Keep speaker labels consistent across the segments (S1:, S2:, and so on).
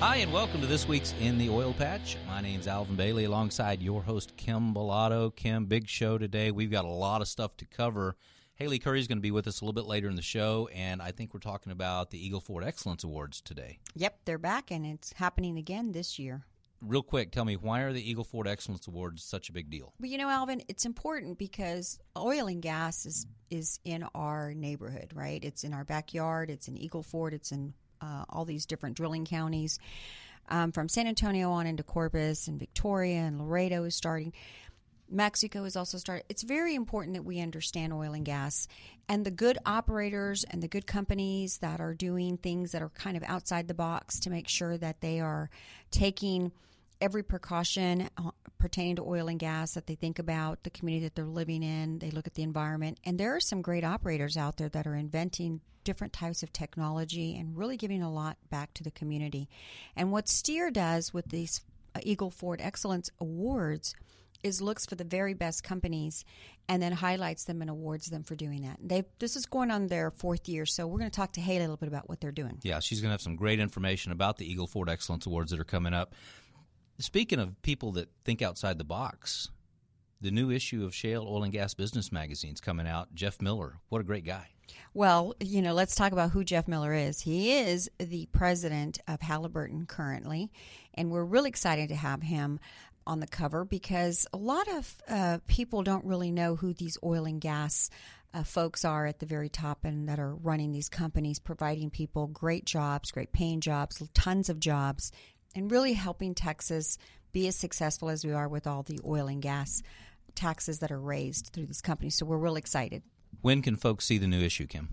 S1: Hi, and welcome to this week's In the Oil Patch. My name's Alvin Bailey alongside your host, Kim Bellotto. Kim, big show today. We've got a lot of stuff to cover. Haley Curry is going to be with us a little bit later in the show, and I think we're talking about the Eagle Ford Excellence Awards today.
S2: Yep, they're back, and it's happening again this year.
S1: Real quick, tell me, why are the Eagle Ford Excellence Awards such a big deal?
S2: Well, you know, Alvin, it's important because oil and gas is is in our neighborhood, right? It's in our backyard. It's in Eagle Ford. It's in uh, all these different drilling counties, um, from San Antonio on into Corpus and Victoria and Laredo is starting. Mexico is also starting. It's very important that we understand oil and gas and the good operators and the good companies that are doing things that are kind of outside the box to make sure that they are taking every precaution uh, pertaining to oil and gas that they think about the community that they're living in they look at the environment and there are some great operators out there that are inventing different types of technology and really giving a lot back to the community and what steer does with these uh, eagle ford excellence awards is looks for the very best companies and then highlights them and awards them for doing that. They this is going on their fourth year, so we're going to talk to Haley a little bit about what they're doing.
S1: Yeah, she's going to have some great information about the Eagle Ford Excellence Awards that are coming up. Speaking of people that think outside the box, the new issue of Shale Oil and Gas Business Magazine's coming out. Jeff Miller, what a great guy.
S2: Well, you know, let's talk about who Jeff Miller is. He is the president of Halliburton currently, and we're really excited to have him on the cover because a lot of uh, people don't really know who these oil and gas uh, folks are at the very top and that are running these companies, providing people great jobs, great paying jobs, tons of jobs, and really helping Texas be as successful as we are with all the oil and gas taxes that are raised through these companies. So we're really excited.
S1: When can folks see the new issue, Kim?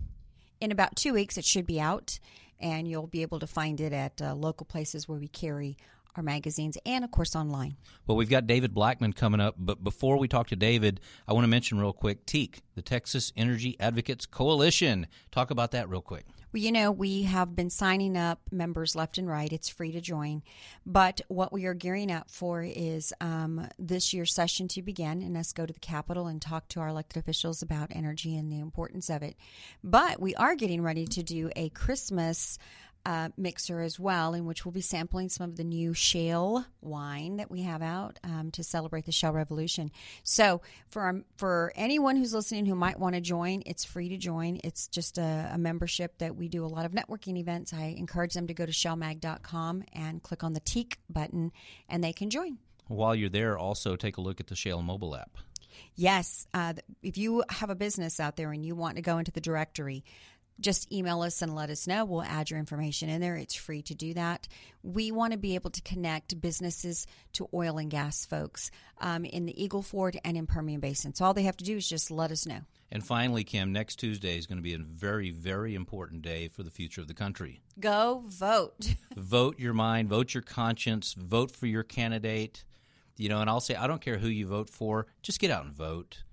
S2: In about two weeks, it should be out, and you'll be able to find it at uh, local places where we carry our magazines and, of course, online.
S1: Well, we've got David Blackman coming up, but before we talk to David, I want to mention real quick TEAC, the Texas Energy Advocates Coalition. Talk about that real quick.
S2: Well, you know, we have been signing up members left and right. It's free to join. But what we are gearing up for is um, this year's session to begin and us go to the Capitol and talk to our elected officials about energy and the importance of it. But we are getting ready to do a Christmas uh, mixer as well, in which we'll be sampling some of the new shale wine that we have out um, to celebrate the shale revolution. So, for um, for anyone who's listening who might want to join, it's free to join. It's just a, a, membership that we do a lot of networking events. I encourage them to go to shalemag.com and click on the TEAC button, and they can join.
S1: While you're there, also take a look at the Shale mobile app.
S2: Yes, uh, if you have a business out there and you want to go into the directory, just email us and let us know. We'll add your information in there. It's free to do that. We want to be able to connect businesses to oil and gas folks um, in the Eagle Ford and in Permian Basin. So all they have to do is just let us know.
S1: And finally, Kim, next Tuesday is going to be a very, very important day for the future of the country.
S2: Go vote.
S1: vote your mind, vote your conscience, vote for your candidate. You know, and I'll say, I don't care who you vote for, just get out and vote.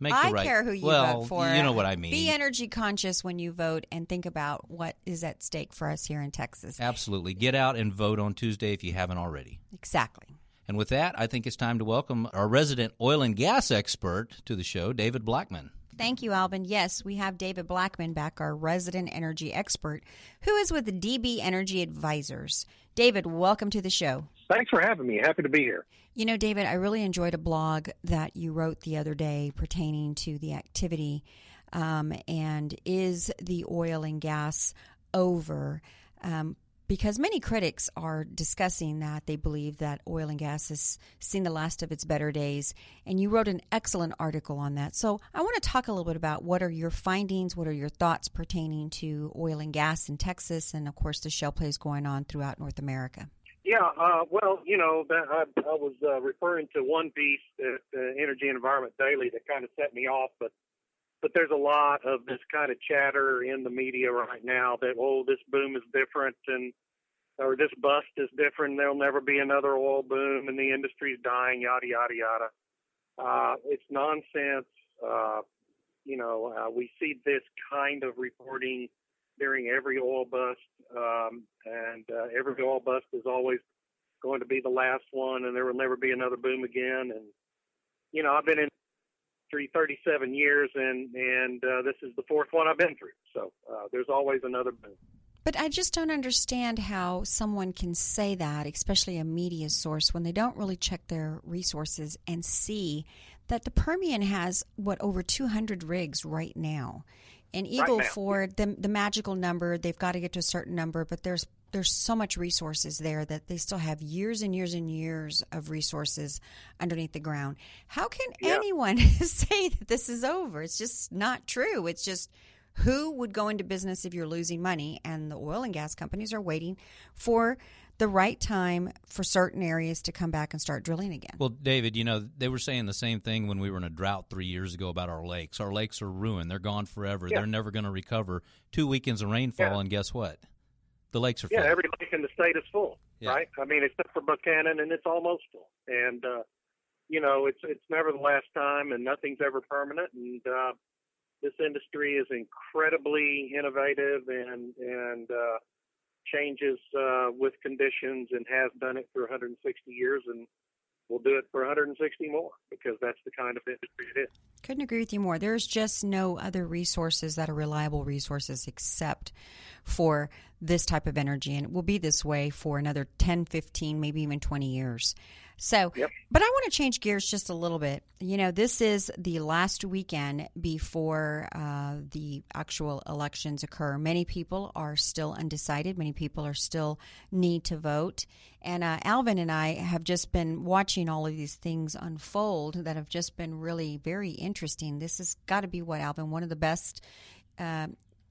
S2: Make I right, care who you
S1: well,
S2: vote for.
S1: You know what I mean.
S2: Be energy conscious when you vote and think about what is at stake for us here in Texas.
S1: Absolutely. Get out and vote on Tuesday if you haven't already.
S2: Exactly.
S1: And with that, I think it's time to welcome our resident oil and gas expert to the show, David Blackman.
S2: Thank you, Alvin. Yes, we have David Blackman back, our resident energy expert, who is with DB Energy Advisors. David, welcome to the show.
S3: Thanks for having me. Happy to be here.
S2: You know, David, I really enjoyed a blog that you wrote the other day pertaining to the activity um, and is the oil and gas over? Um, because many critics are discussing that they believe that oil and gas has seen the last of its better days. And you wrote an excellent article on that. So I want to talk a little bit about what are your findings, what are your thoughts pertaining to oil and gas in Texas, and of course the shale plays going on throughout North America.
S3: Yeah, uh, well, you know, I, I was uh, referring to one piece at uh, Energy and Environment Daily that kind of set me off, but but there's a lot of this kind of chatter in the media right now that oh, this boom is different and or this bust is different. There'll never be another oil boom, and the industry's dying. Yada yada yada. Uh, it's nonsense. Uh, you know, uh, we see this kind of reporting during every oil bust, um, and uh, every oil bust is always going to be the last one, and there will never be another boom again. And you know, I've been in three 37 years, and and uh, this is the fourth one I've been through. So uh, there's always another boom.
S2: But I just don't understand how someone can say that, especially a media source, when they don't really check their resources and see that the Permian has what over 200 rigs right now. And Eagle
S3: right
S2: Ford, the the magical number, they've got to get to a certain number, but there's there's so much resources there that they still have years and years and years of resources underneath the ground. How can
S3: Yeah.
S2: anyone say that this is over? It's just not true. It's just who would go into business if you're losing money and the oil and gas companies are waiting for the right time for certain areas to come back and start drilling again.
S1: Well, David, you know, they were saying the same thing when we were in a drought three years ago about our lakes. Our lakes are ruined. They're gone forever.
S3: Yeah.
S1: They're never going to recover. Two weekends of rainfall,
S3: Yeah.
S1: and guess what? The lakes are
S3: Yeah,
S1: full.
S3: every lake in the state is full,
S1: Yeah.
S3: right? I mean, except for Buchanan, and it's almost full. And uh, you know, it's it's never the last time, and nothing's ever permanent. And uh, this industry is incredibly innovative and and uh, changes uh, with conditions, and has done it for 160 years, and will do it for 160 more because that's the kind of industry it is.
S2: Couldn't agree with you more. There's just no other resources that are reliable resources except for this type of energy. And it will be this way for another 10, 15, maybe even 20 years. So,
S3: Yep.
S2: but I want to change gears just a little bit. You know, this is the last weekend before uh, the actual elections occur. Many people are still undecided. Many people are still need to vote. And uh, Alvin and I have just been watching all of these things unfold that have just been really very interesting. This has got to be what Alvin, one of the best, uh,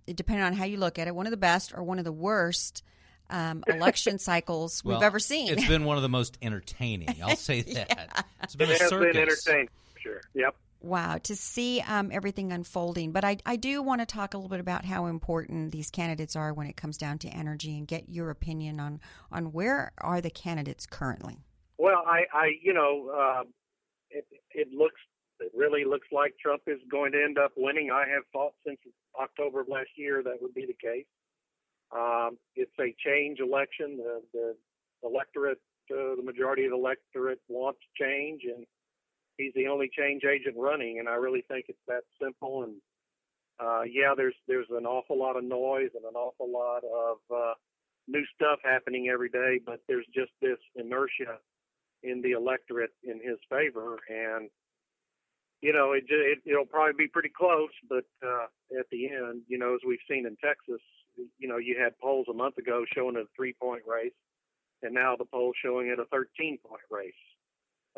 S2: depending on how you look at it, one of the best or one of the worst um, election cycles we've ever seen.
S1: It's been one of the most entertaining. I'll say that. It's been
S3: It
S1: a
S3: has
S1: circus.
S3: been entertaining, for sure. Yep.
S2: Wow, to see um, everything unfolding. But I, I do want to talk a little bit about how important these candidates are when it comes down to energy and get your opinion on, on where are the candidates currently.
S3: Well, I, I you know, uh, it, it looks, it really looks like Trump is going to end up winning. I have thought since October of last year that would be the case. Um, it's a change election. The, the electorate, uh, the majority of the electorate wants change, and he's the only change agent running. And I really think it's that simple. And uh, yeah, there's there's an awful lot of noise and an awful lot of uh, new stuff happening every day, but there's just this inertia in the electorate in his favor, and you know it, it it'll probably be pretty close. But uh, at the end, you know, as we've seen in Texas, you know, you had polls a month ago showing a three-point race, and now the poll showing it a 13-point race.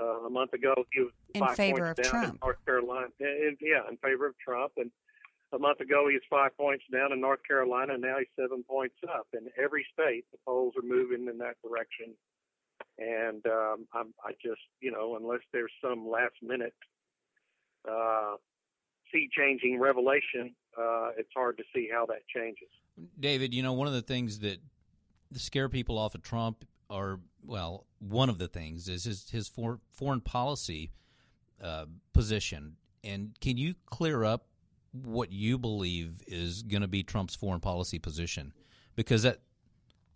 S3: Uh, a month ago, he was
S2: In
S3: five
S2: favor
S3: points
S2: of
S3: down in North Carolina. And, yeah, in favor of Trump, and a month ago he was five points down in North Carolina, and now he's seven points up. In every state, the polls are moving in that direction. And um, I'm, I just, you know, unless there's some last minute uh, sea changing revelation, uh, it's hard to see how that changes.
S1: David, you know, one of the things that scare people off of Trump are, well, one of the things is his, his for, foreign policy uh, position. And can you clear up what you believe is going to be Trump's foreign policy position? Because that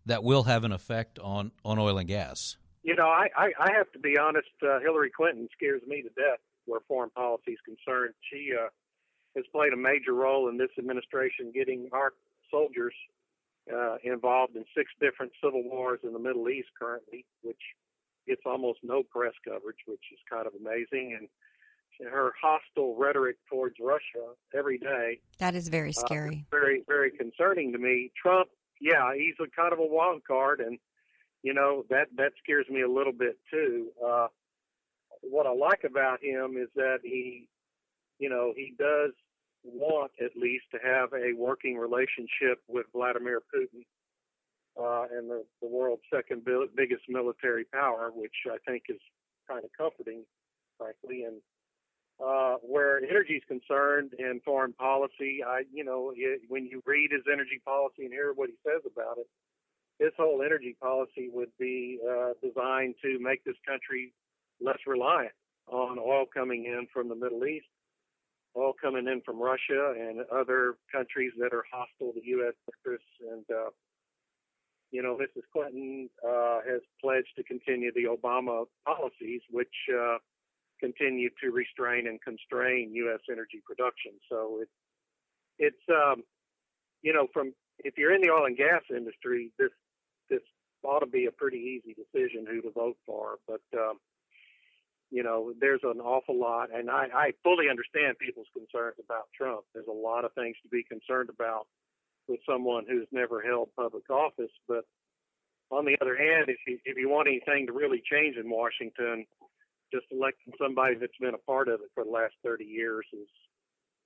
S1: that will have an effect on, on oil and gas.
S3: You know, I, I, I have to be honest. Uh, Hillary Clinton scares me to death where foreign policy is concerned. She uh, has played a major role in this administration getting our soldiers uh, involved in six different civil wars in the Middle East currently, which gets almost no press coverage, which is kind of amazing. And her hostile rhetoric towards Russia every day
S2: That is very
S3: uh,
S2: scary.
S3: very, very concerning to me. Trump, yeah, he's a kind of a wild card, and you know that that scares me a little bit too. Uh, what I like about him is that he, you know, he does want at least to have a working relationship with Vladimir Putin uh, and the, the world's second biggest military power, which I think is kind of comforting, frankly. And uh, where energy is concerned in foreign policy, I, you know, when you read his energy policy and hear what he says about it, his whole energy policy would be uh, designed to make this country less reliant on oil coming in from the Middle East, oil coming in from Russia and other countries that are hostile to U.S. interests. And, uh, you know, Mrs. Clinton uh, has pledged to continue the Obama policies, which uh, continue to restrain and constrain U.S. energy production. So it, it's, um, you know, from if you're in the oil and gas industry, this this ought to be a pretty easy decision who to vote for. But um, you know, there's an awful lot, and I, I fully understand people's concerns about Trump. There's a lot of things to be concerned about with someone who's never held public office. But on the other hand, if you if you want anything to really change in Washington, just electing somebody that's been a part of it for the last 30 years is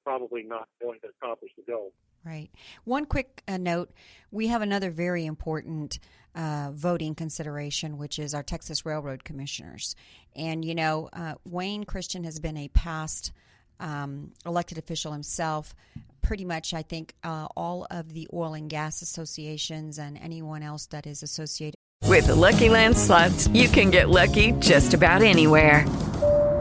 S3: probably not going to accomplish the goal.
S2: Right. One quick uh, note we have another very important uh, voting consideration, which is our Texas Railroad Commissioners. And, you know, uh, Wayne Christian has been a past um, elected official himself. Pretty much, I think uh, all of the oil and gas associations and anyone else that is associated.
S4: With the Lucky Land slots, you can get lucky just about anywhere.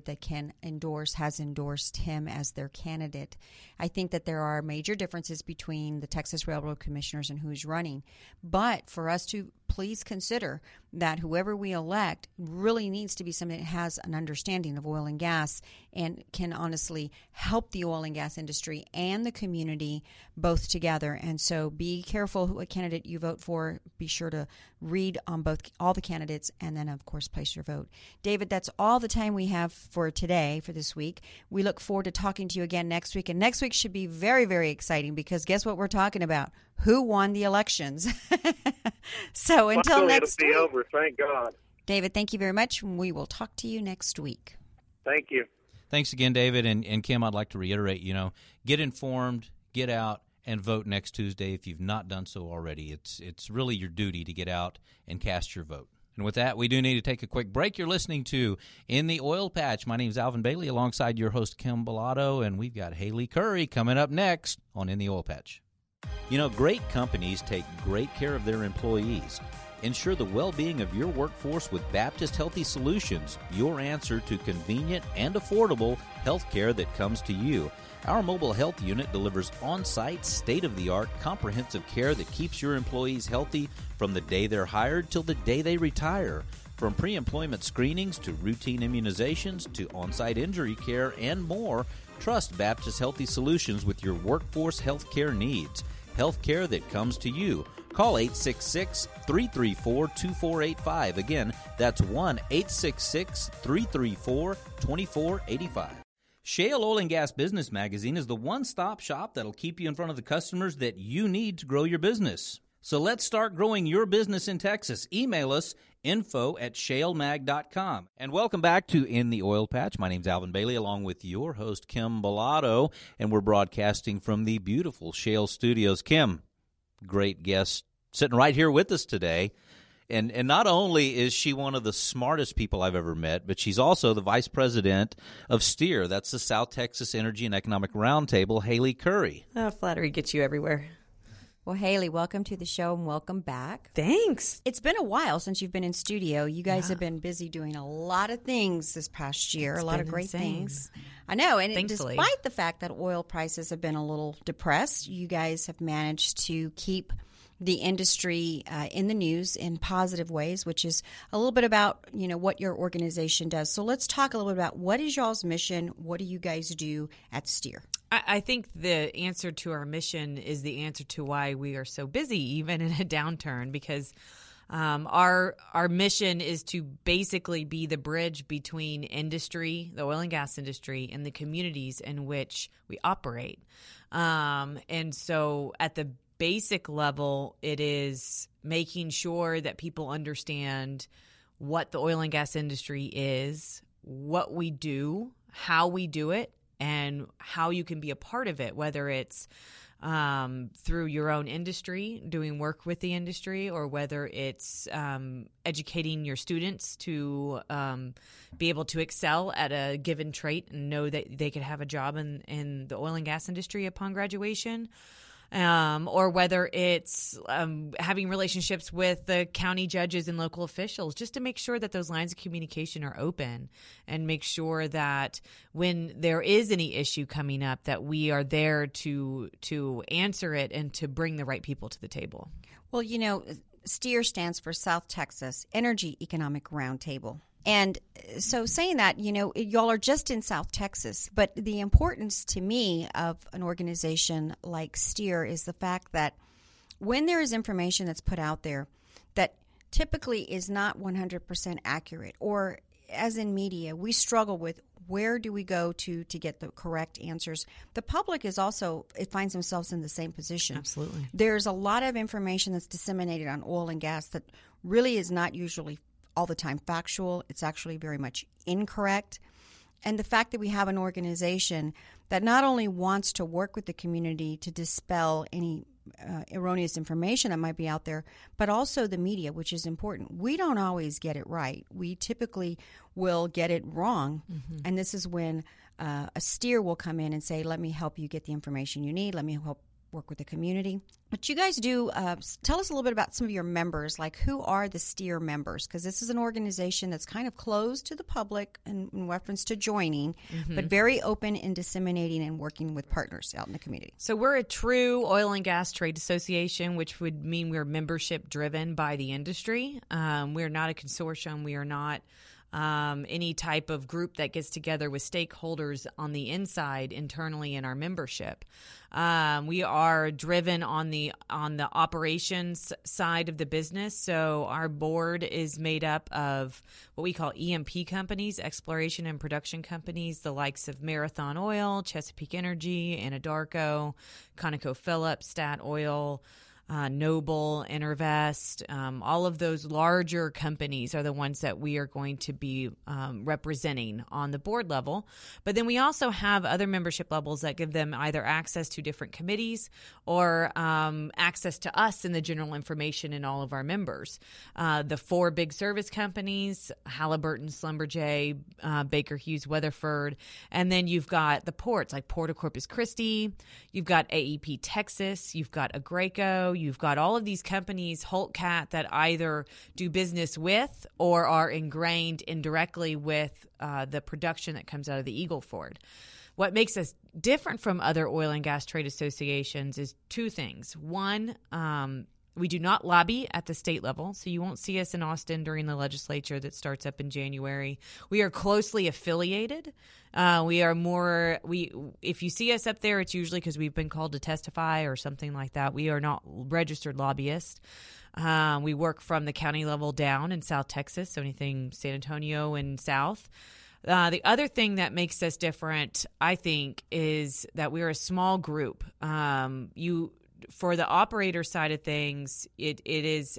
S2: that can endorse has endorsed him as their candidate. I think that there are major differences between the Texas Railroad Commissioners and who's running. But for us to please consider that whoever we elect really needs to be somebody that has an understanding of oil and gas and can honestly help the oil and gas industry and the community both together. And so be careful who what candidate you vote for. Be sure to read on both all the candidates and then of course place your vote. David, that's all the time we have for today for this week. We look forward to talking to you again next week and next week should be very very exciting because guess what we're talking about? Who won the elections. so until
S3: Finally,
S2: next
S3: it'll be
S2: week.
S3: over. Thank God.
S2: David, thank you very much. We will talk to you next week.
S3: Thank you.
S1: Thanks again, David. And, and Kim, I'd like to reiterate, you know, get informed, get out, and vote next Tuesday if you've not done so already. It's it's really your duty to get out and cast your vote. And with that, we do need to take a quick break. You're listening to In the Oil Patch. My name is Alvin Bailey alongside your host, Kim Bellotto, and we've got Haley Curry coming up next on In the Oil Patch. You know, great companies take great care of their employees. Ensure the well being of your workforce with Baptist Healthy Solutions, your answer to convenient and affordable health care that comes to you. Our mobile health unit delivers on site, state of the art, comprehensive care that keeps your employees healthy from the day they're hired till the day they retire. From pre employment screenings to routine immunizations to on site injury care and more, trust Baptist Healthy Solutions with your workforce health care needs health care that comes to you. Call 866 334 2485. Again, that's 1 866 334 2485. Shale Oil and Gas Business Magazine is the one stop shop that'll keep you in front of the customers that you need to grow your business. So let's start growing your business in Texas. Email us info at shalemag.com. And welcome back to In the Oil Patch. My name's Alvin Bailey, along with your host, Kim Bellotto, and we're broadcasting from the beautiful Shale Studios. Kim, great guest, sitting right here with us today. And, and not only is she one of the smartest people I've ever met, but she's also the vice president of STEER. That's the South Texas Energy and Economic Roundtable, Haley Curry.
S5: Oh, flattery gets you everywhere.
S2: Well, Haley, welcome to the show and welcome back.
S5: Thanks.
S2: It's been a while since you've been in studio. You guys yeah. have been busy doing a lot of things this past year,
S5: it's
S2: a lot of great
S5: insane.
S2: things. I know, and
S5: Thankfully.
S2: despite the fact that oil prices have been a little depressed, you guys have managed to keep the industry uh, in the news in positive ways, which is a little bit about you know what your organization does. So let's talk a little bit about what is y'all's mission. What do you guys do at Steer?
S5: I, think the answer to our mission is the answer to why we are so busy, even in a downturn, because. Um, our our mission is to basically be the bridge between industry, the oil and gas industry, and the communities in which we operate. Um, and so, at the basic level, it is making sure that people understand what the oil and gas industry is, what we do, how we do it, and how you can be a part of it, whether it's um, through your own industry, doing work with the industry, or whether it's um, educating your students to um, be able to excel at a given trait and know that they could have a job in, in the oil and gas industry upon graduation um, or whether it's um, having relationships with the county judges and local officials, just to make sure that those lines of communication are open and make sure that when there is any issue coming up, that we are there to to answer it and to bring the right people to the table.
S2: Well, you know, STEER stands for South Texas Energy Economic Roundtable. And so, saying that, you know, y'all are just in South Texas, but the importance to me of an organization like STEER is the fact that when there is information that's put out there that typically is not 100% accurate, or as in media, we struggle with where do we go to to get the correct answers the public is also it finds themselves in the same position.
S5: Absolutely.
S2: There's a lot of information that's disseminated on oil and gas that really is not usually all the time factual, it's actually very much incorrect. And the fact that we have an organization that not only wants to work with the community to dispel any uh, erroneous information that might be out there, but also the media, which is important. We don't always get it right. We typically will get it wrong. Mm-hmm. And this is when uh, a steer will come in and say, Let me help you get the information you need. Let me help work with the community. But you guys do uh, tell us a little bit about some of your members. Like, who are the STEER members? Because this is an organization that's kind of closed to the public in, in reference to joining, mm-hmm. but very open in disseminating and working with partners out in the community.
S5: So, we're a true oil and gas trade association, which would mean we're membership driven by the industry. Um, we're not a consortium. We are not um, any type of group that gets together with stakeholders on the inside internally in our membership. Um, we are driven on the on the operations side of the business. So our board is made up of what we call E&P companies, exploration and production companies, the likes of Marathon Oil, Chesapeake Energy, Anadarko, ConocoPhillips, Statoil uh, Noble, EnerVest, um, all of those larger companies are the ones that we are going to be um, representing on the board level. But then we also have other membership levels that give them either access to different committees or um, access to us in the general information in all of our members. Uh, the four big service companies Halliburton, Schlumberger, uh, Baker Hughes, Weatherford. And then you've got the ports like Port of Corpus Christi, you've got AEP Texas, you've got You've got all of these companies, Holt Cat, that either do business with or are ingrained indirectly with uh, the production that comes out of the Eagle Ford. What makes us different from other oil and gas trade associations is two things. One, um, we do not lobby at the state level, so you won't see us in Austin during the legislature that starts up in January. We are closely affiliated. Uh, we are more we if you see us up there, it's usually because we've been called to testify or something like that. We are not registered lobbyists. Uh, we work from the county level down in South Texas, so anything San Antonio and south. Uh, the other thing that makes us different, I think, is that we're a small group. Um, you for the operator side of things, it it is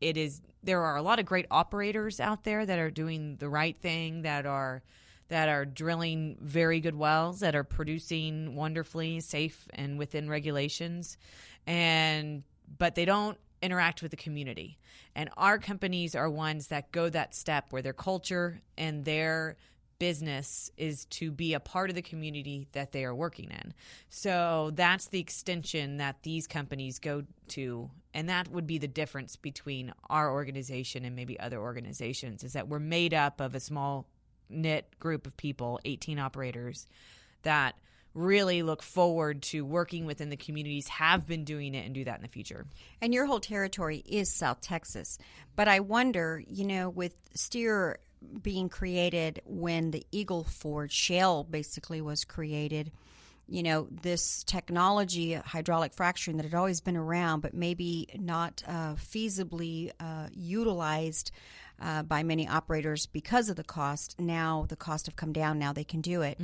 S5: it is there are a lot of great operators out there that are doing the right thing that are that are drilling very good wells that are producing wonderfully safe and within regulations. And but they don't interact with the community. And our companies are ones that go that step where their culture and their business is to be a part of the community that they are working in. So that's the extension that these companies go to and that would be the difference between our organization and maybe other organizations is that we're made up of a small knit group of people, 18 operators that really look forward to working within the communities, have been doing it, and do that in the future.
S2: And your whole territory is South Texas. But I wonder, you know, with Steer being created when the Eagle Ford shale basically was created, you know, this technology, hydraulic fracturing that had always been around, but maybe not uh, feasibly uh, utilized uh, by many operators because of the cost. Now the cost have come down. Now they can do it.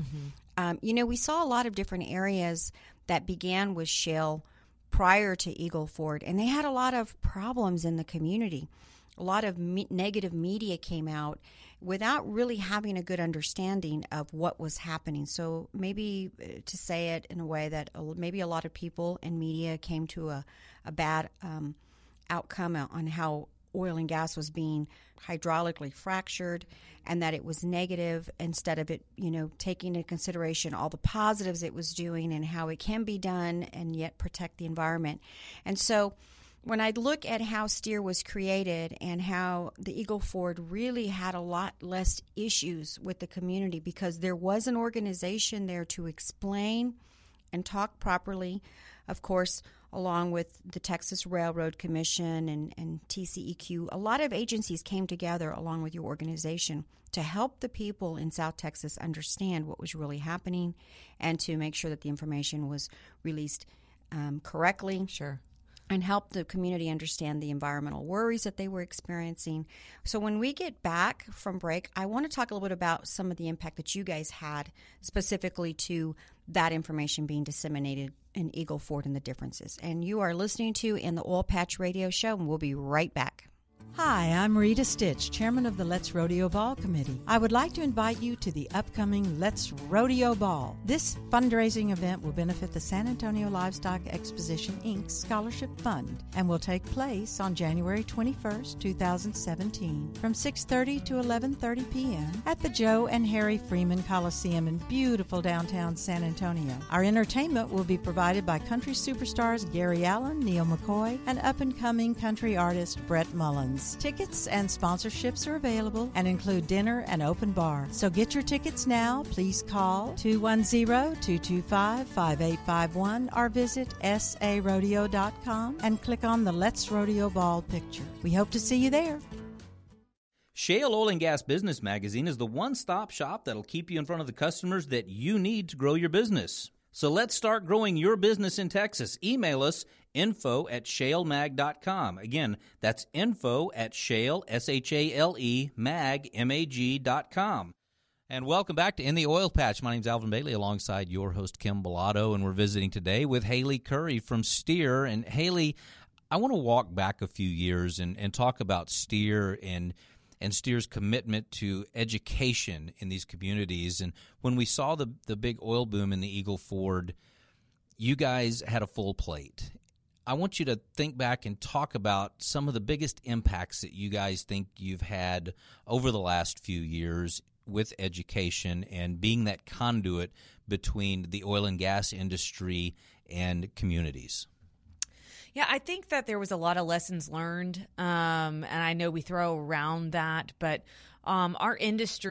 S2: Um, you know, we saw a lot of different areas that began with shale prior to Eagle Ford, and they had a lot of problems in the community. A lot of me- negative media came out without really having a good understanding of what was happening. So maybe uh, to say it in a way that maybe a lot of people and media came to a, a bad um, outcome on how oil and gas was being hydraulically fractured and that it was negative instead of it, you know, taking into consideration all the positives it was doing and how it can be done and yet protect the environment. And so when I look at how Steer was created and how the Eagle Ford really had a lot less issues with the community because there was an organization there to explain and talk properly, of course, along with the Texas Railroad Commission and, and TCEQ. A lot of agencies came together along with your organization to help the people in South Texas understand what was really happening and to make sure that the information was released um, correctly
S5: Sure.
S2: And help the community understand the environmental worries that they were experiencing. So, when we get back from break, I want to talk a little bit about some of the impact that you guys had specifically to that information being disseminated in Eagle Ford and the differences. And you are listening to in the Oil Patch Radio Show, and we'll be right back.
S6: Hi, I'm Rita Stitch, chairman of the Let's Rodeo Ball Committee. I would like to invite you to the upcoming Let's Rodeo Ball. This fundraising event will benefit the San Antonio Livestock Exposition Inc. Scholarship Fund and will take place on January 21st, 2017 from 6:30 to 11:30 p.m. at the Joe and Harry Freeman Coliseum in beautiful downtown San Antonio. Our entertainment will be provided by country superstars Gary Allan, Neal McCoy, and up-and-coming country artist Brett Mullins. Tickets and sponsorships are available and include dinner and open bar. So get your tickets now. Please call 210-225-5851 or visit sarodeo.com and click on the Let's Rodeo Ball picture. We hope to see you there.
S1: Shale Oil and Gas Business Magazine is the one stop shop that'll keep you in front of the customers that you need to grow your business. So let's start growing your business in Texas. Email us info at shalemag.com. Again, that's info at shale, S H A L E, mag, M A G dot com. And welcome back to In the Oil Patch. My name is Alvin Bailey alongside your host, Kim Bellotto, and we're visiting today with Haley Curry from Steer. And Haley, I want to walk back a few years and, and talk about Steer and and Steer's commitment to education in these communities. And when we saw the the big oil boom in the Eagle Ford, you guys had a full plate. I want you to think back and talk about some of the biggest impacts that you guys think you've had over the last few years with education and being that conduit between the oil and gas industry and communities.
S5: Yeah, I think that there was a lot of lessons learned, um, and I know we throw around that, but um, our industry.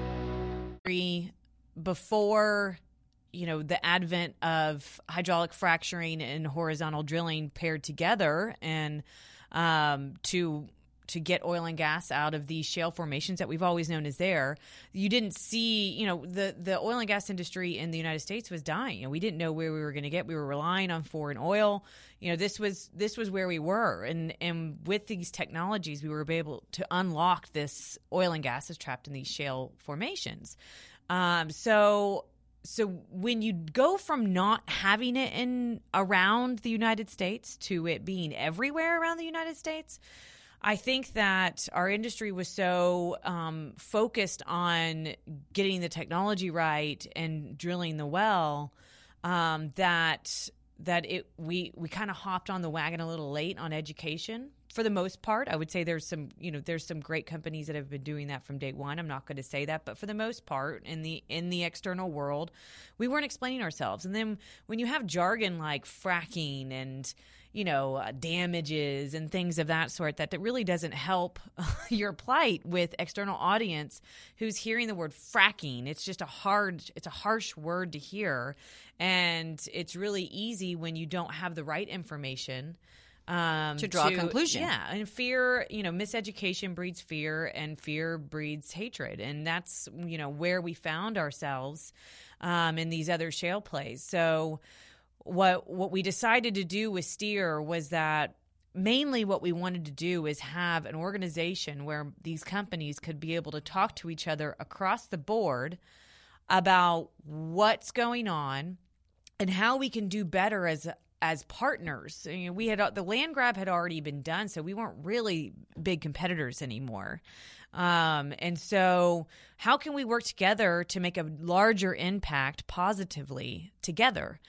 S5: Before you know the advent of hydraulic fracturing and horizontal drilling paired together and um, to to get oil and gas out of these shale formations that we've always known as there. You didn't see, you know, the the oil and gas industry in the United States was dying. You know, we didn't know where we were going to get. We were relying on foreign oil. You know, this was this was where we were, and and with these technologies, we were able to unlock this oil and gas that's trapped in these shale formations. Um, so so when you go from not having it in around the United States to it being everywhere around the United States, I think that our industry was so um, focused on getting the technology right and drilling the well um, that that it we we kind of hopped on the wagon a little late on education for the most part i would say there's some you know there's some great companies that have been doing that from day one. I'm not going to say that but for the most part in the in the external world we weren't explaining ourselves. And then when you have jargon like fracking and you know uh, damages and things of that sort that that really doesn't help your plight with external audience who's hearing the word fracking. It's just a hard it's a harsh word to hear. And it's really easy when you don't have the right information um,
S2: To draw a conclusion.
S5: Yeah, and fear, you know, miseducation breeds fear, and fear breeds hatred, and that's you know where we found ourselves um, in these other shale plays. So, what what we decided to do with Steer was that mainly what we wanted to do is have an organization where these companies could be able to talk to each other across the board about what's going on and how we can do better as as partners. We had the land grab had already been done, so we weren't really big competitors anymore. Um, and so, how can we work together to make a larger impact positively together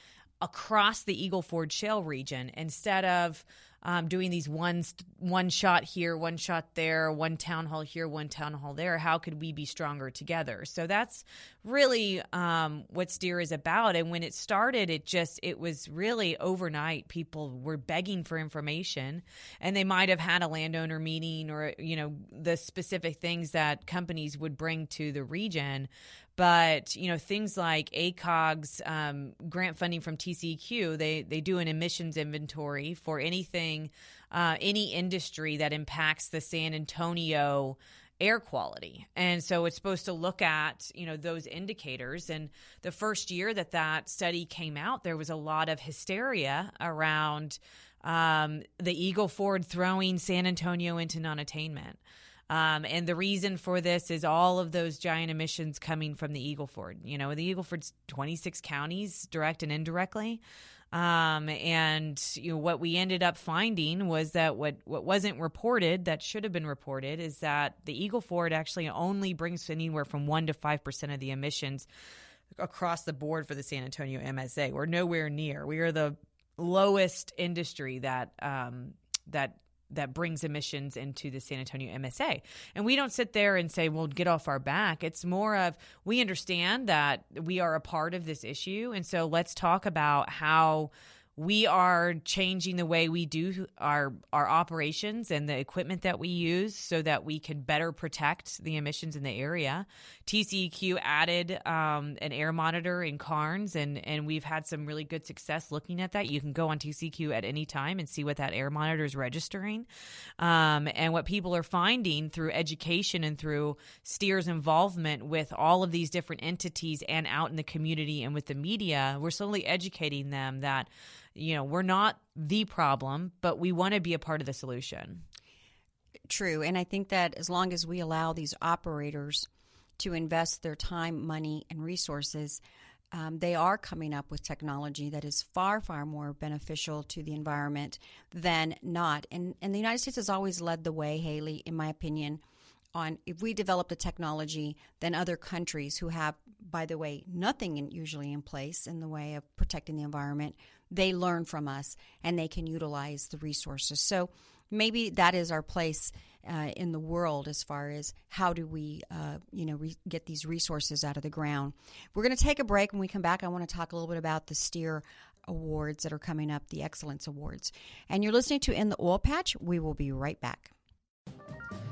S5: across the Eagle Ford Shale region instead of um, doing these one one shot here, one shot there, one town hall here, one town hall there. How could we be stronger together? So that's really um, what Steer is about. And when it started, it just it was really overnight. People were begging for information, and they might have had a landowner meeting or you know the specific things that companies would bring to the region but you know things like AACOG's um, grant funding from TCEQ, they they do an emissions inventory for anything, uh, any industry that impacts the San Antonio air quality. And so it's supposed to look at you know those indicators. And the first year that that study came out there was a lot of hysteria around um, the eagle ford throwing san antonio into non-attainment um, and the reason for this is all of those giant emissions coming from the Eagle Ford. You know, the Eagle Ford's 26 counties, direct and indirectly. Um, and you know what we ended up finding was that what what wasn't reported that should have been reported is that the Eagle Ford actually only brings anywhere from one to five percent of the emissions across the board for the San Antonio MSA. We're nowhere near. We are the lowest industry that um, that that brings emissions into the San Antonio MSA. And we don't sit there and say, well, get off our back. It's more of we understand that we are a part of this issue. And so let's talk about how we are changing the way we do our our operations and the equipment that we use so that we can better protect the emissions in the area. TCEQ added um, an air monitor in Karnes, and and we've had some really good success looking at that. You can go on TCEQ at any time and see what that air monitor is registering, um, and what people are finding through education and through Steer's involvement with all of these different entities and out in the community and with the media. We're slowly educating them that you know, we're not the problem, but we want to be a part of the solution.
S2: True. And I think that as long as we allow these operators to invest their time, money, and resources, um, they are coming up with technology that is far, far more beneficial to the environment than not. And, and the United States has always led the way, Haley, in my opinion, on if we develop the technology, then other countries who have, by the way, nothing in, usually in place in the way of protecting the environment, they learn from us and they can utilize the resources. So maybe that is our place uh, in the world as far as how do we, uh, you know, re- get these resources out of the ground. We're going to take a break. When we come back, I want to talk a little bit about the Steer Awards that are coming up, the Excellence Awards. And you're listening to In the Oil Patch. We will be right back.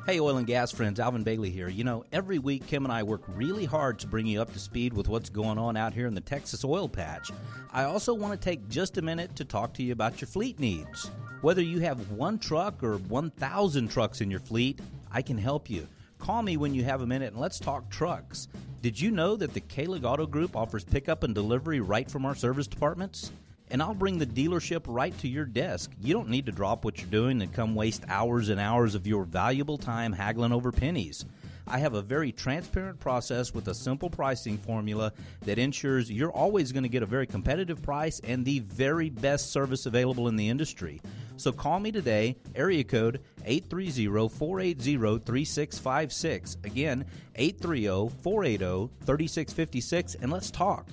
S1: Hey, oil and gas friends, Alvin Bailey here. You know, every week Kim and I work really hard to bring you up to speed with what's going on out here in the Texas oil patch. I also want to take just a minute to talk to you about your fleet needs. Whether you have one truck or 1,000 trucks in your fleet, I can help you. Call me when you have a minute and let's talk trucks. Did you know that the Kahlig Auto Group offers pickup and delivery right from our service departments? And I'll bring the dealership right to your desk. You don't need to drop what you're doing and come waste hours and hours of your valuable time haggling over pennies. I have a very transparent process with a simple pricing formula that ensures you're always going to get a very competitive price and the very best service available in the industry. So call me today, area code 830-480-3656. Again, 830-480-3656 and let's talk.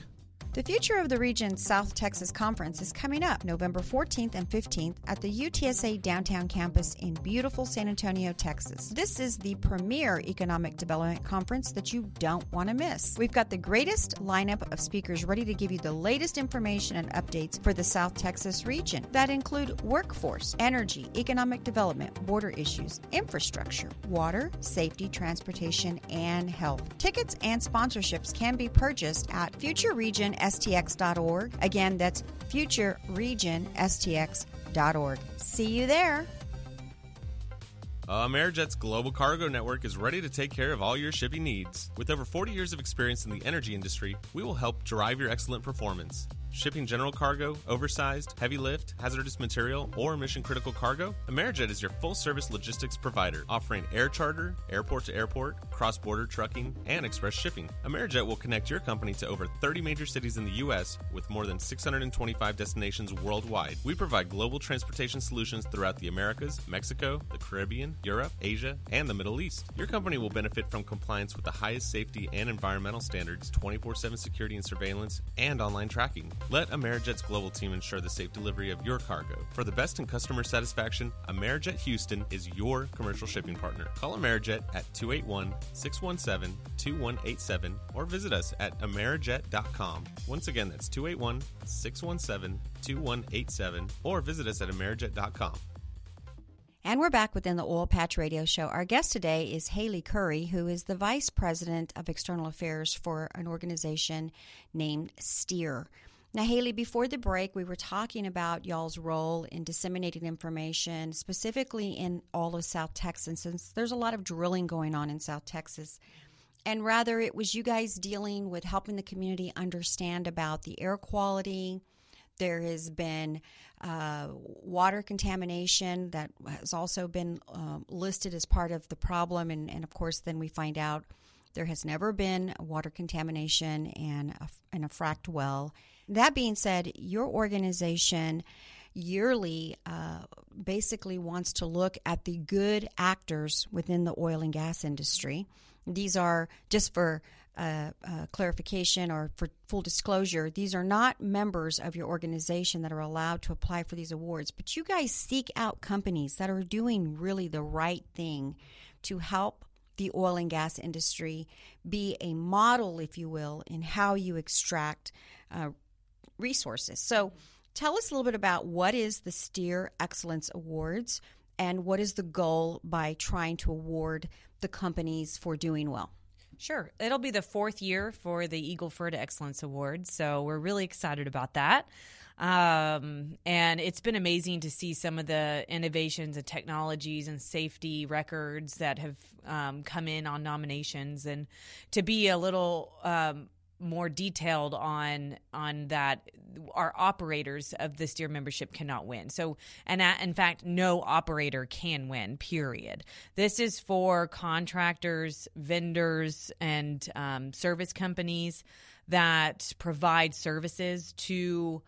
S2: The Future of the Region South Texas Conference is coming up November 14th and 15th at the UTSA downtown campus in beautiful San Antonio, Texas. This is the premier economic development conference that you don't want to miss. We've got the greatest lineup of speakers ready to give you the latest information and updates for the South Texas region that include workforce, energy, economic development, border issues, infrastructure, water, safety, transportation, and health. Tickets and sponsorships can be purchased at Future Region futureregionstx.org. Again, that's futureregionstx.org. See you there.
S7: Amerijet's global cargo network is ready to take care of all your shipping needs. With over 40 years of experience in the energy industry, we will help drive your excellent performance. Shipping general cargo, oversized, heavy lift, hazardous material, or mission critical cargo? Amerijet is your full service logistics provider, offering air charter, airport to airport, cross border trucking, and express shipping. Amerijet will connect your company to over 30 major cities in the U.S. with more than 625 destinations worldwide. We provide global transportation solutions throughout the Americas, Mexico, the Caribbean, Europe, Asia, and the Middle East. Your company will benefit from compliance with the highest safety and environmental standards, 24 7 security and surveillance, and online tracking. Let Amerijet's global team ensure the safe delivery of your cargo. For the best in customer satisfaction, Amerijet Houston is your commercial shipping partner. Call Amerijet at 281 617 2187 or visit us at amerijet.com. Once again, that's 281 617 2187 or visit us at amerijet.com.
S2: And we're back within the Oil Patch Radio Show. Our guest today is Haley Curry, who is the Vice President of External Affairs for an organization named STEER. Now, Haley, before the break, we were talking about y'all's role in disseminating information, specifically in all of South Texas, since there's a lot of drilling going on in South Texas. And rather, it was you guys dealing with helping the community understand about the air quality. There has been uh, water contamination that has also been um, listed as part of the problem. And, and of course, then we find out there has never been water contamination and a, and a fracked well that being said, your organization yearly uh, basically wants to look at the good actors within the oil and gas industry. These are just for uh, uh, clarification or for full disclosure, these are not members of your organization that are allowed to apply for these awards, but you guys seek out companies that are doing really the right thing to help the oil and gas industry be a model, if you will, in how you extract uh, resources. So tell us a little bit about what is the STEER Excellence Awards and what is the goal by trying to award the companies for doing well?
S5: Sure. It'll be the fourth year for the Eagleford Excellence Award. So we're really excited about that. Um, and it's been amazing to see some of the innovations and technologies and safety records that have um, come in on nominations and to be a little um, more detailed on on that our operators of the STEER membership cannot win. So and in fact no operator can win period. This is for contractors vendors and um, service companies that provide services to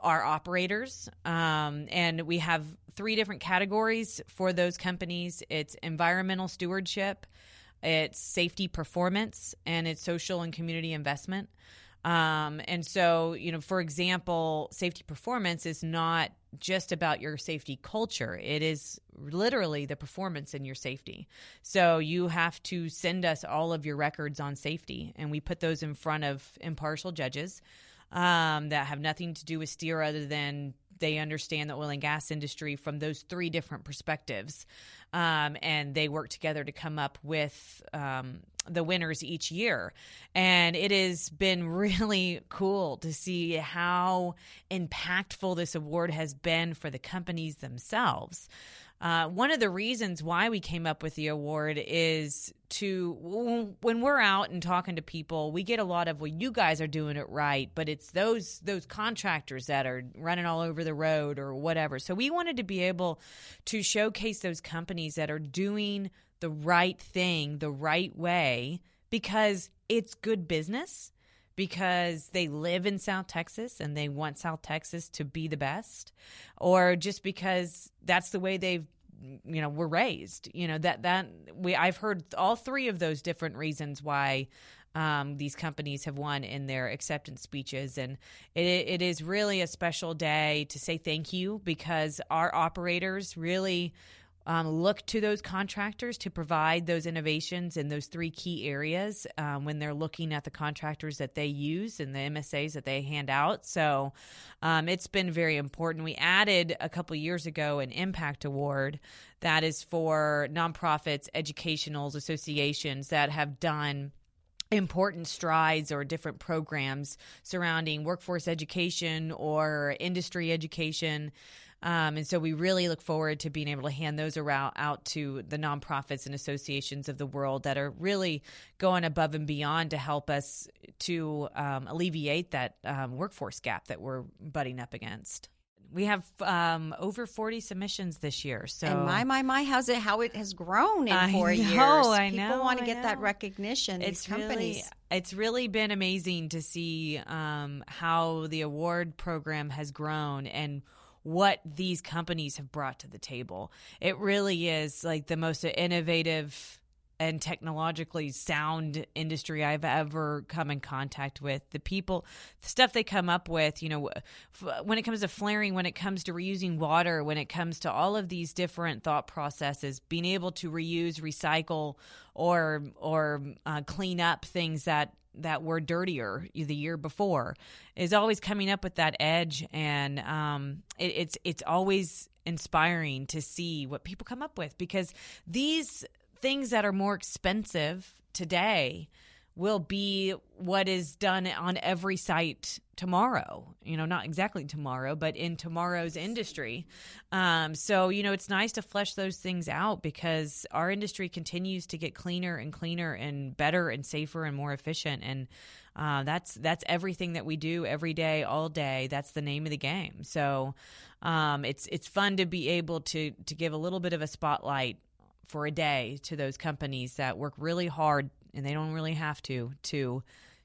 S5: our operators. Um, and we have three different categories for those companies. It's environmental stewardship it's safety performance, and it's social and community investment. Um, and so, you know, for example, safety performance is not just about your safety culture. It is literally the performance in your safety. So you have to send us all of your records on safety, and we put those in front of impartial judges um, that have nothing to do with STEER other than they understand the oil and gas industry from those three different perspectives. Um, and they work together to come up with um, the winners each year. And it has been really cool to see how impactful this award has been for the companies themselves. Uh, one of the reasons why we came up with the award is to when we're out and talking to people, we get a lot of well, you guys are doing it right, but it's those those contractors that are running all over the road or whatever. So we wanted to be able to showcase those companies that are doing the right thing the right way because it's good business because they live in South Texas and they want South Texas to be the best or just because that's the way they've you know were raised you know that that we I've heard all three of those different reasons why um, these companies have won in their acceptance speeches. And it, it is really a special day to say thank you because our operators really um, look to those contractors to provide those innovations in those three key areas um, when they're looking at the contractors that they use and the MSAs that they hand out. So um, it's been very important. We added a couple years ago an impact award that is for nonprofits, educationals, associations that have done important strides or different programs surrounding workforce education or industry education um, and so we really look forward to being able to hand those around out to the nonprofits and associations of the world that are really going above and beyond to help us to um, alleviate that um, workforce gap that we're butting up against. We have um, over 40 submissions this year. So
S2: and my my my, how's it how it has grown in
S5: I
S2: four
S5: know,
S2: years?
S5: I
S2: People
S5: know,
S2: want to
S5: I
S2: get that recognition.
S5: it's
S2: these companies.
S5: really it's really been amazing to see um, how the award program has grown and what these companies have brought to the table. It really is like the most innovative and technologically sound industry I've ever come in contact with. The people, the stuff they come up with, you know, when it comes to flaring, when it comes to reusing water, when it comes to all of these different thought processes, being able to reuse, recycle, or or uh, clean up things that that were dirtier the year before is always coming up with that edge. And um, it, it's it's always inspiring to see what people come up with because these things that are more expensive today will be what is done on every site tomorrow. You know, not exactly tomorrow, but in tomorrow's industry. Um, so, you know, it's nice to flesh those things out because our industry continues to get cleaner and cleaner and better and safer and more efficient. And uh, that's that's everything that we do every day, all day. That's the name of the game. So, um, it's it's fun to be able to to give a little bit of a spotlight for a day to those companies that work really hard and they don't really have to to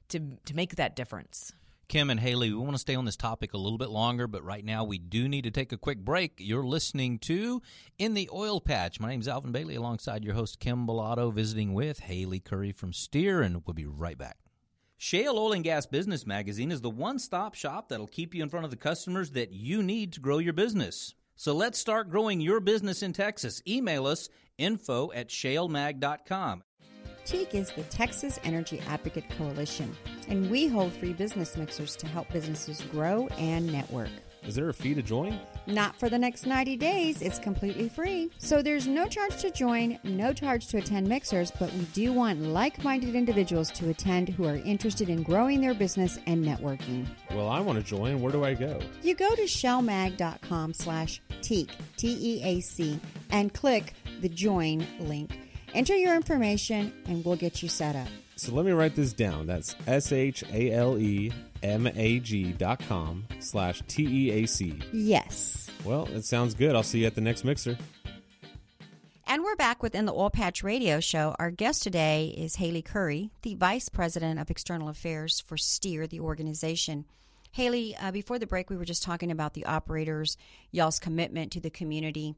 S5: to to make that difference.
S1: Kim and Haley, we want to stay on this topic a little bit longer, but right now we do need to take a quick break. You're listening to In the Oil Patch. My name is Alvin Bailey, alongside your host Kym Bolado, visiting with Haley Curry from Steer, and we'll be right back. Shale Oil and Gas Business Magazine is the one stop shop that'll keep you in front of the customers that you need to grow your business. So let's start growing your business in Texas. Email us info at shalemag.com.
S2: TEAC is the Texas Energy Advocate Coalition, and we hold free business mixers to help businesses grow and network.
S7: Is there a fee to join?
S2: Not for the next 90 days, it's completely free. So there's no charge to join, no charge to attend mixers, but we do want like minded individuals to attend who are interested in growing their business and networking.
S7: Well, I want to join. Where do I go?
S2: You go to shalemag.com slash TEAC, T E A C, and click the join link. Enter your information and we'll get you set up.
S7: So let me write this down. That's S H A L E M A G dot com slash T E A C.
S2: Yes.
S7: Well, it sounds good. I'll see you at the next mixer.
S2: And we're back within the Oil Patch Radio Show. Our guest today is Haley Curry, the Vice President of External Affairs for STEER, the organization. Haley, uh, before the break, we were just talking about the operators, y'all's commitment to the community.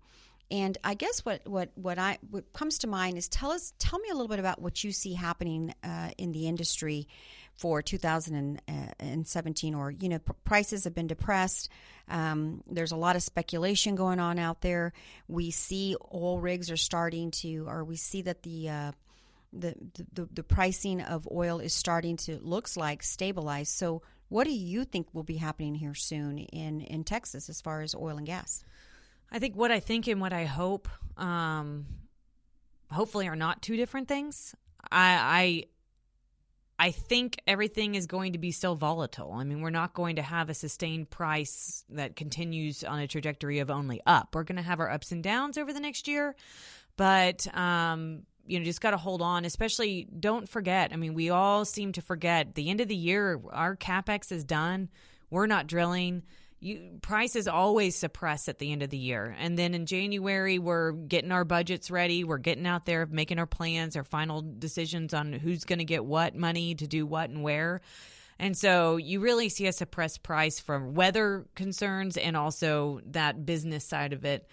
S2: And I guess what, what, what I what comes to mind is tell us tell me a little bit about what you see happening uh, in the industry for 2017 or you know pr- prices have been depressed. Um, there's a lot of speculation going on out there. We see oil rigs are starting to or we see that the uh, the, the the pricing of oil is starting to looks like stabilize. So what do you think will be happening here soon in in Texas as far as oil and gas
S5: I think what I think and what I hope um, hopefully are not two different things. I, I I think everything is going to be still volatile. I mean, we're not going to have a sustained price that continues on a trajectory of only up. We're going to have our ups and downs over the next year, but um, you know, just got to hold on. Especially, don't forget. I mean, we all seem to forget the end of the year. Our capex is done. We're not drilling you, prices always suppress at the end of the year. And then in January, we're getting our budgets ready. We're getting out there, making our plans, our final decisions on who's going to get what money to do what and where. And so you really see a suppressed price from weather concerns and also that business side of it.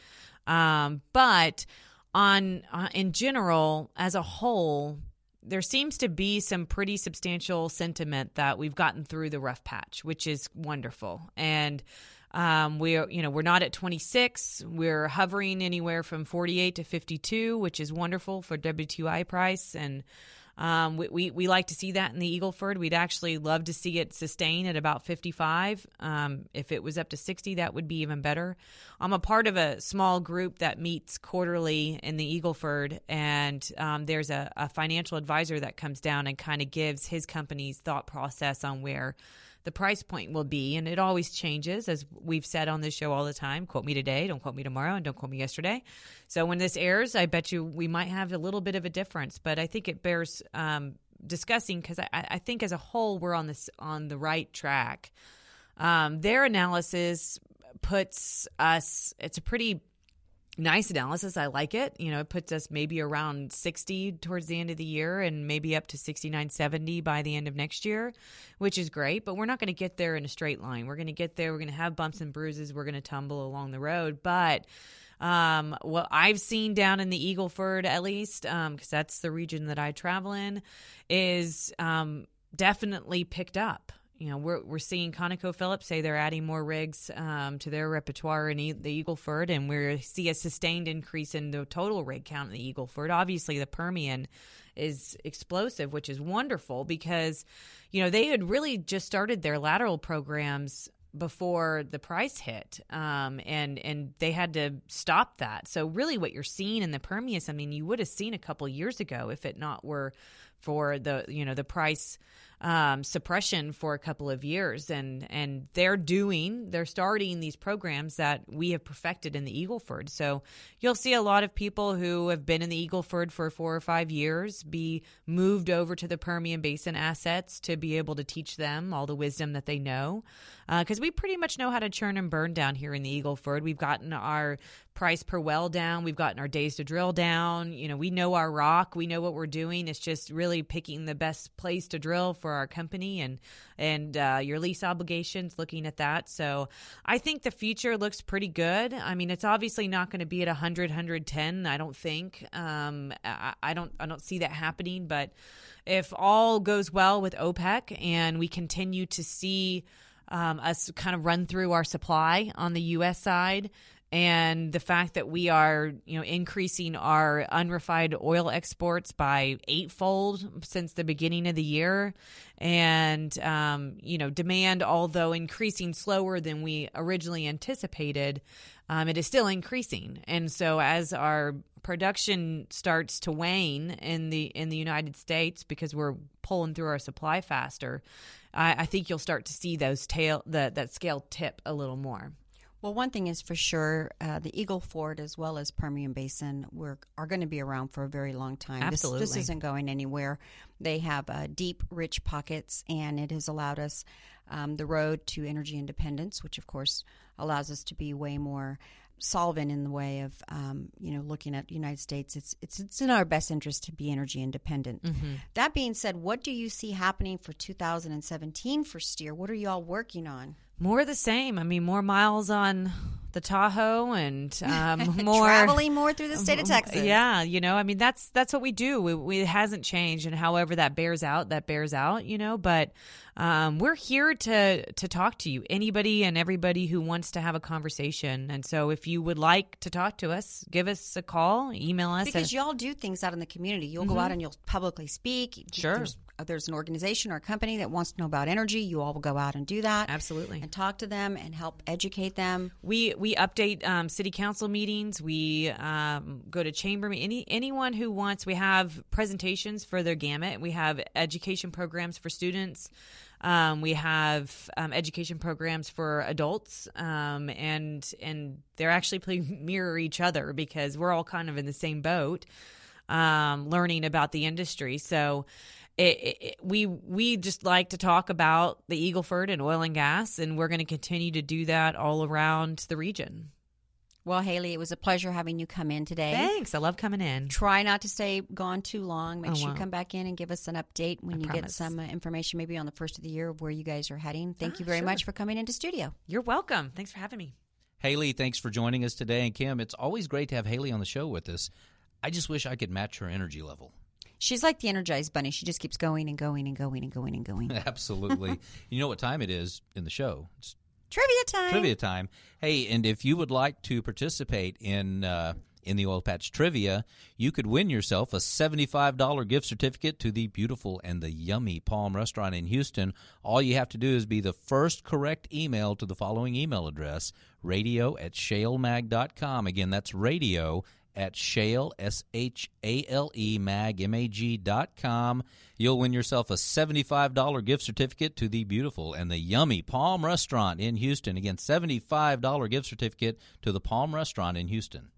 S5: Um, but on uh, in general, as a whole, there seems to be some pretty substantial sentiment that we've gotten through the rough patch, which is wonderful. And um, we're you know we're not at 26. We're hovering anywhere from 48 to 52, which is wonderful for WTI price and um, we, we, we, like to see that in the Eagleford. We'd actually love to see it sustain at about 55. Um, if it was up to 60, that would be even better. I'm a part of a small group that meets quarterly in the Eagleford, and um, there's a, a financial advisor that comes down and kind of gives his company's thought process on where the price point will be. And it always changes, as we've said on this show all the time. Quote me today, don't quote me tomorrow, and don't quote me yesterday. So when this airs, I bet you we might have a little bit of a difference. But I think it bears um, discussing because I, I, think as a whole we're on this on the right track. Um, their analysis puts us. It's a pretty nice analysis. I like it. You know, it puts us maybe around 60 towards the end of the year and maybe up to 69, 70 by the end of next year, which is great. But we're not going to get there in a straight line. We're going to get there. We're going to have bumps and bruises. We're going to tumble along the road. But um, what I've seen down in the Eagleford, at least, because um, that's the region that I travel in, is um, definitely picked up you know, we're we're seeing ConocoPhillips say they're adding more rigs um, to their repertoire in e- the Eagleford, and we see a sustained increase in the total rig count in the Eagleford. Obviously, the Permian is explosive, which is wonderful because, you know, they had really just started their lateral programs before the price hit, um, and and they had to stop that. So really, what you're seeing in the Permian, I mean, you would have seen a couple years ago if it not were for the you know the price um, suppression for a couple of years, and and they're doing they're starting these programs that we have perfected in the Eagleford. So you'll see a lot of people who have been in the Eagleford for four or five years be moved over to the Permian Basin assets to be able to teach them all the wisdom that they know, because uh, we pretty much know how to churn and burn down here in the Eagleford. We've gotten our price per well down. We've gotten our days to drill down. You know, we know our rock. We know what we're doing. It's just really picking the best place to drill for our company and and uh, your lease obligations. Looking at that, so I think the future looks pretty good. I mean, it's obviously not going to be at 100, 110. I don't think. Um, I, I don't. I don't see that happening. But if all goes well with OPEC and we continue to see um, us kind of run through our supply on the U.S. side and the fact that we are you know increasing our unrefined oil exports by eightfold since the beginning of the year. And um, you know demand although increasing slower than we originally anticipated um, it is still increasing. And so as our production starts to wane in the in the United States because we're pulling through our supply faster I, I think you'll start to see those tail the, that scale tip a little more
S2: well, one thing is for sure, uh, the Eagleford as well as Permian Basin were, are going to be around for a very long time.
S5: Absolutely.
S2: This, this isn't going anywhere. They have uh, deep, rich pockets, and it has allowed us um, the road to energy independence, which of course allows us to be way more solvent in the way of um, you know looking at the United States. It's it's it's in our best interest to be energy independent.
S5: Mm-hmm.
S2: That being said, what do you see happening for 2017 for Steer? What are y'all working on?
S5: More of the same. I mean, more miles on the Tahoe and um, more
S2: traveling more through the state of Texas.
S5: Yeah, you know, I mean that's that's what we do. We, we, it hasn't changed, and however that bears out, that bears out. You know, but um, we're here to to talk to you, anybody and everybody who wants to have a conversation. And so, if you would like to talk to us, give us a call, email us
S2: because y'all do things out in the community. You'll mm-hmm. go out and you'll publicly speak.
S5: Sure.
S2: There's there's an organization or a company that wants to know about energy, you all will go out and do that.
S5: Absolutely.
S2: And talk to them and help educate them.
S5: We we update um, city council meetings. We um, go to chamber any anyone who wants. We have presentations for their gamut. We have education programs for students. Um, we have um, education programs for adults, um, and and they're actually play, mirror each other because we're all kind of in the same boat, um, learning about the industry. So. It, it, we we just like to talk about the Eagleford and oil and gas, and we're going to continue to do that all around the region.
S2: Well, Haley, it was a pleasure having you come in today.
S5: Thanks. I love coming in.
S2: Try not to stay gone too long. Make
S5: I
S2: sure you come back in and give us an update when
S5: I
S2: you get some uh, information, maybe on the first of the year of where you guys are heading. Thank
S5: Ah,
S2: you very
S5: sure.
S2: much for coming into studio.
S5: You're welcome. Thanks for having me.
S1: Haley, thanks for joining us today. And Kim, it's always great to have Haley on the show with us. I just wish I could match her energy level.
S2: She's like the Energizer Bunny. She just keeps going and going and going and going and going.
S1: Absolutely. you know what time it is in the show? It's
S2: Trivia time.
S1: trivia time. Hey, and if you would like to participate in uh, in the oil patch trivia, you could win yourself a seventy-five dollar gift certificate to the beautiful and the yummy Palm Restaurant in Houston. All you have to do is be the first correct email to the following email address: radio at shalemag.com. Again, that's radio at shale s h a l e mag m a g dot com. You'll win yourself a seventy-five dollar gift certificate to the beautiful and the yummy Palm Restaurant in Houston. Again, seventy-five dollar gift certificate to the Palm Restaurant in Houston.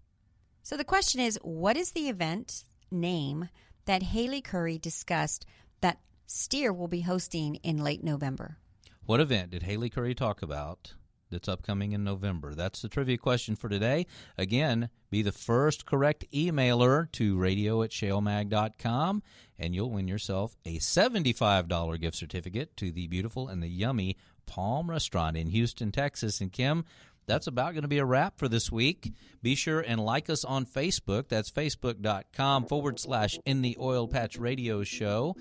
S2: So the question is, what is the event name that Haley Curry discussed that Steer will be hosting in late November?
S1: What event did Haley Curry talk about that's upcoming in November? That's the trivia question for today. Again, be the first correct emailer to radio at shalemag.com, and you'll win yourself a $75 gift certificate to the beautiful and the yummy Palm Restaurant in Houston, Texas. And Kim, that's about going to be a wrap for this week. Be sure and like us on Facebook. That's facebook.com forward slash in the oil patch radio show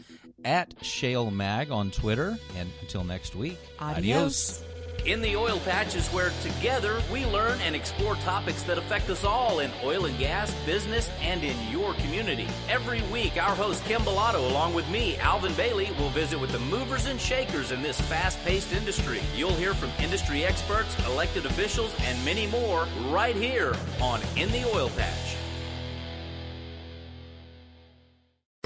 S1: at Shale Mag on Twitter. And until next week, adios.
S8: In the Oil Patch is where together we learn and explore topics that affect us all in oil and gas, business, and in your community. Every week, our host Kym Bolado, along with me, Alvin Bailey, will visit with the movers and shakers in this fast paced industry. You'll hear from industry experts, elected officials, and many more right here on In the Oil Patch.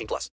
S9: 18 plus.